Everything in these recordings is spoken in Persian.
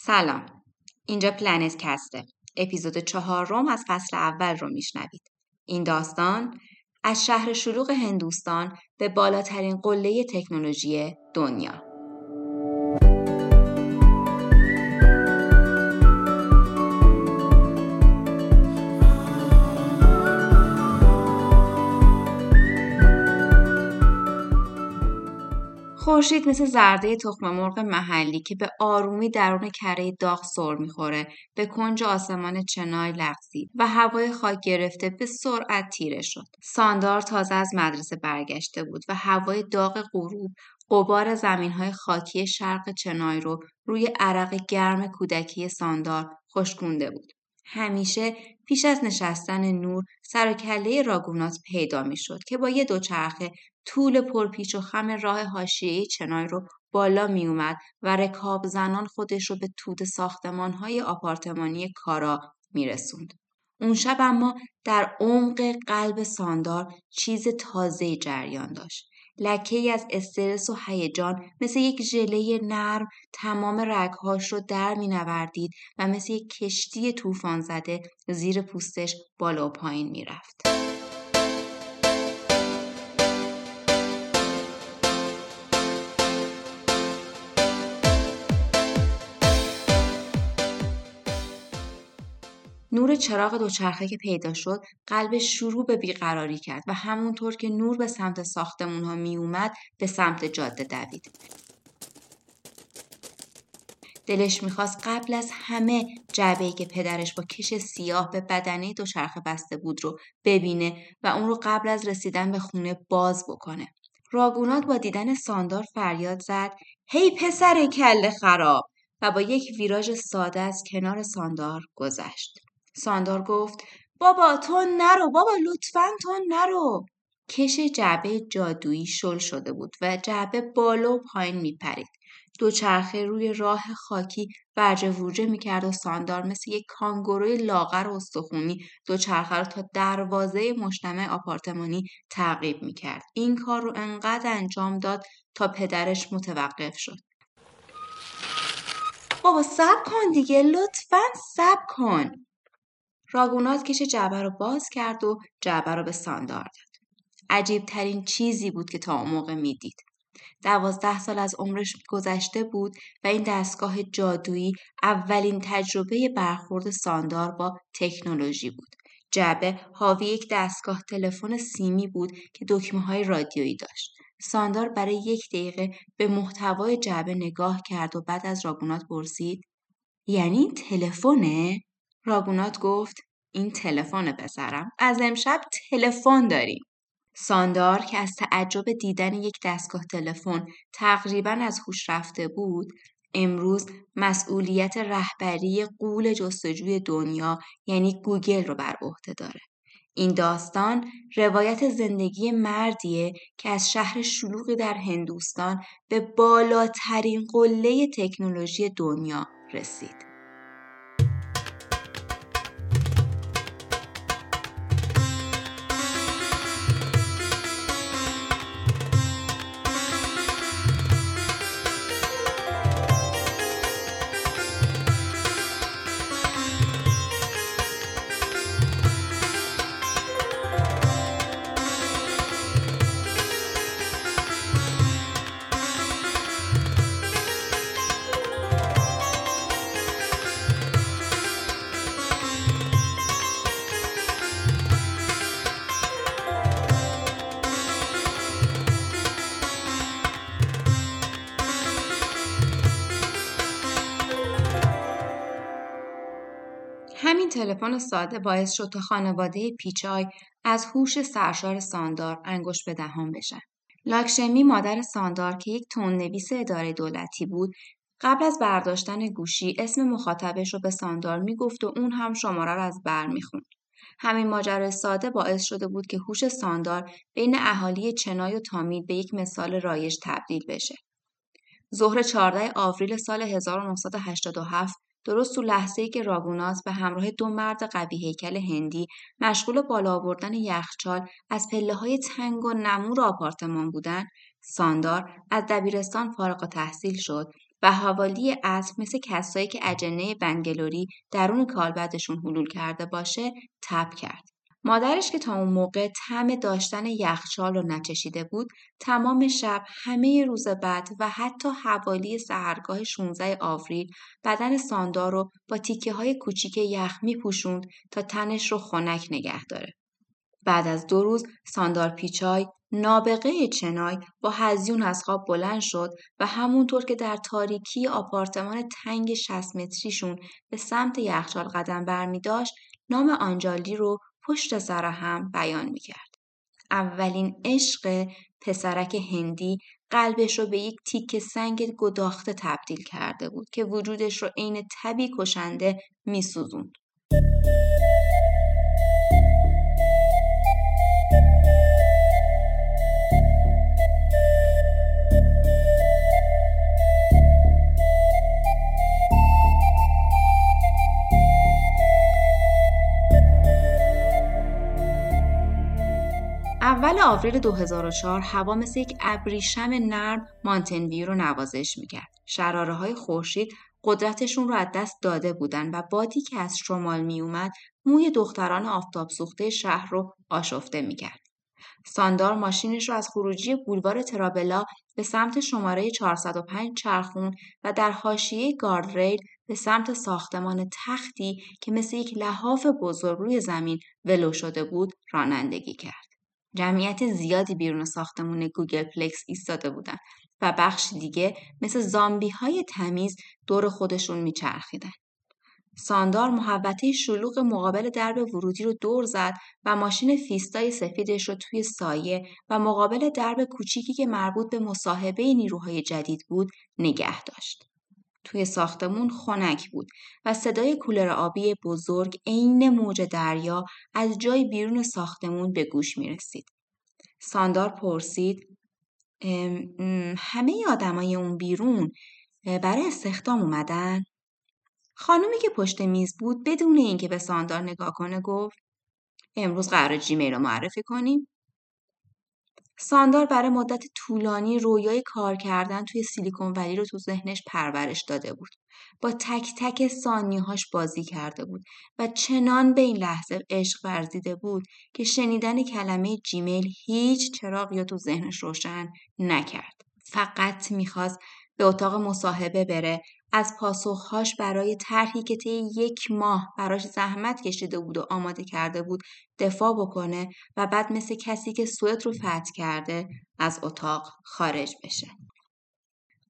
سلام. اینجا پلنت کسته. اپیزود چهارم از فصل اول رو میشنوید. این داستان از شهر شلوغ هندوستان به بالاترین قله تکنولوژی دنیا. خورشید مثل زرده تخم مرغ محلی که به آرومی درون کره داغ سر می‌خوره به کنج آسمان چنای لغزید و هوای خاک گرفته به سرعت تیره شد. ساندار تازه از مدرسه برگشته بود و هوای داغ غروب قبار زمینهای خاکی شرق چنای رو روی عرق گرم کودکی ساندار خشکونده بود. همیشه پیش از نشستن نور سر و کله راگونات پیدا می‌شد که با یه دوچرخه طول پرپیچ و خم راه حاشیه چنای رو بالا می اومد و رکاب زنان خودش رو به تود ساختمان های آپارتمانی کارا می رسوند. اون شب اما در عمق قلب ساندار چیز تازه جریان داشت. لکه از استرس و هیجان مثل یک ژله نرم تمام رگهاش رو در می نوردید و مثل یک کشتی طوفان زده زیر پوستش بالا و پایین می رفت. نور چراغ دوچرخه که پیدا شد قلبش شروع به بیقراری کرد و همونطور که نور به سمت ساختمون ها می اومد به سمت جاده دوید. دلش می‌خواست قبل از همه جعبه که پدرش با کش سیاه به بدنه دوچرخه بسته بود رو ببینه و اون رو قبل از رسیدن به خونه باز بکنه. راگونات با دیدن ساندار فریاد زد هی پسر کل خراب و با یک ویراژ ساده از کنار ساندار گذشت. ساندار گفت بابا تو نرو بابا لطفا تو نرو. کش جعبه جادویی شل شده بود و جعبه بالا و پایین میپرید. دوچرخه روی راه خاکی برجه ورجه می‌کرد و ساندار مثل یک کانگوروی لاغر و استخونی دوچرخه رو تا دروازه مجتمع آپارتمانی تعقیب می‌کرد. این کار رو انقدر انجام داد تا پدرش متوقف شد. بابا سب کن دیگه لطفا سب کن. راگونات کش جعبه رو باز کرد و جعبه رو به ساندار داد. عجیب ترین چیزی بود که تا اون موقع می‌دید. دوازده سال از عمرش گذشته بود و این دستگاه جادویی اولین تجربه برخورد ساندار با تکنولوژی بود. جعبه حاوی یک دستگاه تلفن سیمی بود که دکمه های رادیویی داشت. ساندار برای یک دقیقه به محتوای جعبه نگاه کرد و بعد از راگونات پرسید یعنی تلفنه راگونات گفت این تلفن پسرم. از امشب تلفن داریم ساندار که از تعجب دیدن یک دستگاه تلفن تقریبا از هوش رفته بود امروز مسئولیت رهبری قول جستجوی دنیا یعنی گوگل رو بر عهده داره. این داستان روایت زندگی مردیه که از شهر شلوغی در هندوستان به بالاترین قله تکنولوژی دنیا رسید. تلفن ساده باعث شد تا خانواده پیچای از هوش سرشار ساندار انگشت به دهان بشن. لاکشمی مادر ساندار که یک تون نویس اداره دولتی بود قبل از برداشتن گوشی اسم مخاطبش رو به ساندار می‌گفت و اون هم شماره رو از بر می‌خوند. همین ماجرای ساده باعث شده بود که هوش ساندار بین اهالی چنای و تامید به یک مثال رایج تبدیل بشه. ظهر 14 آوریل سال 1987 درست تو لحظه ای که راگونات به همراه دو مرد قوی هیکل هندی مشغول بالا آوردن یخچال از پله های تنگ و نمور آپارتمان بودن ساندار از دبیرستان فارغ تحصیل شد و حوالی عصر مثل کسایی که اجنه بنگلوری درون کالبدشون حلول کرده باشه تب کرد. مادرش که تا اون موقع طعم داشتن یخچال رو نچشیده بود تمام شب همه روز بعد و حتی حوالی سهرگاه 16 آوریل بدن ساندار رو با تیکه های کوچیک یخ می پوشوند تا تنش رو خنک نگه داره. بعد از دو روز ساندار پیچای نابغه چنای با هزیون از خواب بلند شد و همونطور که در تاریکی آپارتمان تنگ 60 متریشون به سمت یخچال قدم برمی داشت نام آنجالی رو پشت سر هم بیان می کرد. اولین عشق پسرک هندی قلبش رو به یک تیک سنگ گداخته تبدیل کرده بود که وجودش رو عین تبی کشنده می سوزند. اول آوریل 2004 هوا مثل یک ابریشم نرم مانتنویو رو نوازش می‌کرد. شراره های خورشید قدرتشون رو از دست داده بودن و بادی که از شمال میومد موی دختران آفتاب سوخته شهر رو آشفته می‌کرد. ساندار ماشینش رو از خروجی بولوار ترابلا به سمت شماره 405 چرخون و در حاشیه گاردریل به سمت ساختمان تختی که مثل یک لحاف بزرگ روی زمین ولو شده بود رانندگی کرد. جمعیت زیادی بیرون ساختمون گوگل پلکس ایستاده بودن و بخش دیگه مثل زامبی های تمیز دور خودشون میچرخیدن. ساندار محوطه شلوغ مقابل درب ورودی رو دور زد و ماشین فیستای سفیدش رو توی سایه و مقابل درب کوچیکی که مربوط به مصاحبه نیروهای جدید بود نگه داشت. توی ساختمون خنک بود و صدای کولر آبی بزرگ عین موج دریا از جای بیرون ساختمون به گوش می رسید. ساندار پرسید همه آدمای اون بیرون برای استخدام اومدن؟ خانومی که پشت میز بود بدون اینکه به ساندار نگاه کنه گفت امروز قرار جیمیل رو معرفی کنیم ساندار برای مدت طولانی رویای کار کردن توی سیلیکون ولی رو تو ذهنش پرورش داده بود. با تک تک ثانیهاش بازی کرده بود و چنان به این لحظه عشق ورزیده بود که شنیدن کلمه جیمیل هیچ چراغ یا تو ذهنش روشن نکرد. فقط می‌خواست به اتاق مصاحبه بره از پاسخهاش برای طرحی که طی یک ماه براش زحمت کشیده بود و آماده کرده بود دفاع بکنه و بعد مثل کسی که سوئد رو فتح کرده از اتاق خارج بشه.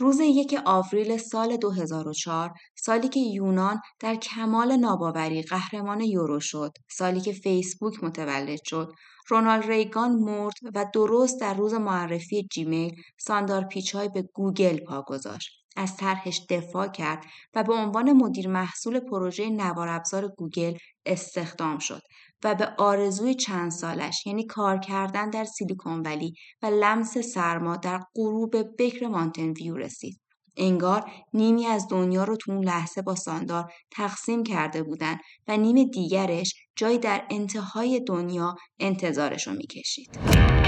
روز یک آوریل سال 2004 سالی که یونان در کمال ناباوری قهرمان یورو شد سالی که فیسبوک متولد شد رونالد ریگان مرد و درست در روز معرفی جیمیل ساندار پیچای به گوگل پا گذاشت از طرحش دفاع کرد و به عنوان مدیر محصول پروژه نوار ابزار گوگل استخدام شد و به آرزوی چند سالش یعنی کار کردن در سیلیکون ولی و لمس سرما در غروب بکر مانتن ویو رسید. انگار نیمی از دنیا رو تو اون لحظه با ساندار تقسیم کرده بودن و نیم دیگرش جایی در انتهای دنیا انتظارش رو می‌کشید.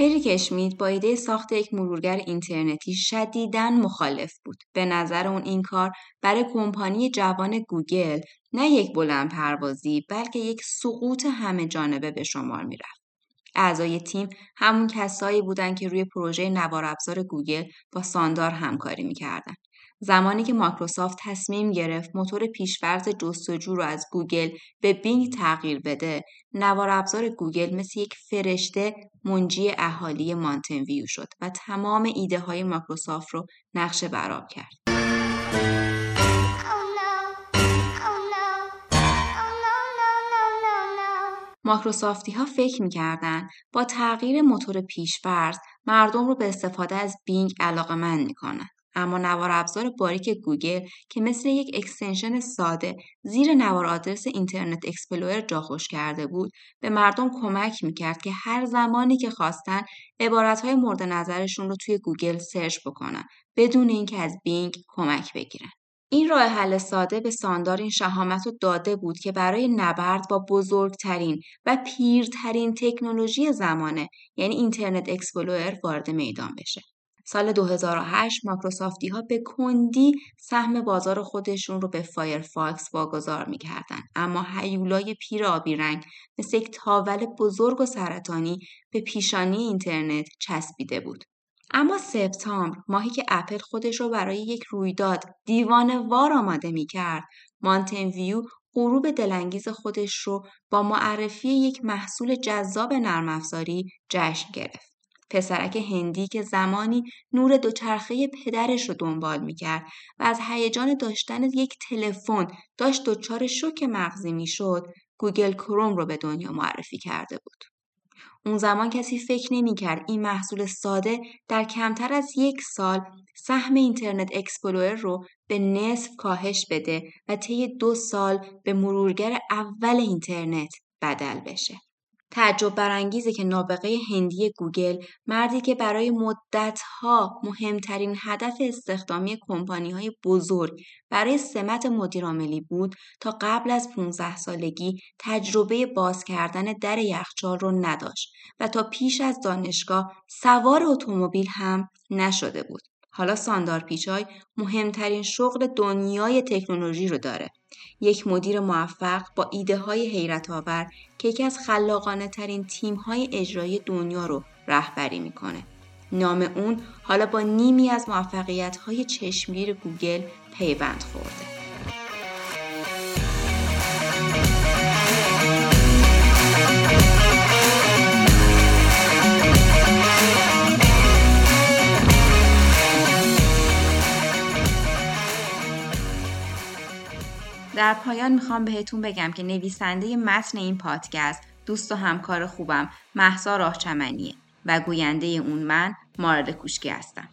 اریک اشمیت با ایده ساخت یک مرورگر اینترنتی شدیداً مخالف بود. به نظر اون این کار برای کمپانی جوان گوگل نه یک بلند پروازی بلکه یک سقوط همه جانبه به شمار می‌رفت. اعضای تیم همون کسایی بودند که روی پروژه نوار ابزار گوگل با ساندار همکاری می‌کردن. زمانی که مایکروسافت تصمیم گرفت موتور پیش‌فرض جستجو رو از گوگل به بینگ تغییر بده نوار ابزار گوگل مثل یک فرشته منجی اهالی مانتن ویو شد و تمام ایده های مایکروسافت رو نقش بر آب کرد. ماکروسافتی ها فکر می‌کردن با تغییر موتور پیش‌فرض مردم رو به استفاده از بینگ علاقه‌مند می‌کنن. اما نوار ابزار باریک گوگل که مثل یک extension ساده زیر نوار آدرس اینترنت اکسپلورر جا خوش کرده بود به مردم کمک می‌کرد که هر زمانی که خواستن عبارتهای مورد نظرشون رو توی گوگل search بکنن بدون اینکه از بینگ کمک بگیرن. این راه حل ساده به ساندار این شهامت رو داده بود که برای نبرد با بزرگترین و پیرترین تکنولوژی زمانه یعنی اینترنت اکسپلورر وارد میدان بشه. سال 2008 مایکروسافتی ها به کندی سهم بازار خودشون رو به فایرفاکس واگذار می‌کردن اما هیولای پیر آبی رنگ مثل یک تاول بزرگ و سرطانی به پیشانی اینترنت چسبیده بود. اما سپتامبر ماهی که اپل خودش رو برای یک رویداد دیوانه وار آماده می کرد ماونتن ویو غروب دلانگیز خودش رو با معرفی یک محصول جذاب نرم افزاری جشن گرفت. پسرک هندی که زمانی نور دوچرخه پدرش رو دنبال می‌کرد و از هیجان داشتن یک تلفن داشت دچار شوک مغزی می‌شد گوگل کروم رو به دنیا معرفی کرده بود. اون زمان کسی فکر نمی‌کرد این محصول ساده در کمتر از یک سال سهم اینترنت اکسپلورر رو به نصف کاهش بده و طی دو سال به مرورگر اول اینترنت بدل بشه. تعجب برانگیزه که نابغه هندی گوگل مردی که برای مدتها مهمترین هدف استخدامی کمپانی های بزرگ برای سمت مدیرعاملی بود تا قبل از 15 سالگی تجربه باز کردن در یخچال رو نداشت و تا پیش از دانشگاه سوار اتومبیل هم نشده بود. حالا ساندار پیچای مهمترین شغل دنیای تکنولوژی رو داره. یک مدیر موفق با ایده های حیرت آور که یکی از خلاقانه ترین تیم های اجرایی دنیا رو رهبری می‌کنه. نام اون حالا با نیمی از موفقیت های چشمگیر گوگل پیوند خورده. در پایان می‌خوام بهتون بگم که نویسنده متن این پادکست دوست و همکار خوبم محسا راهچمنیه و گوینده اون من مارد کوشکی هستم.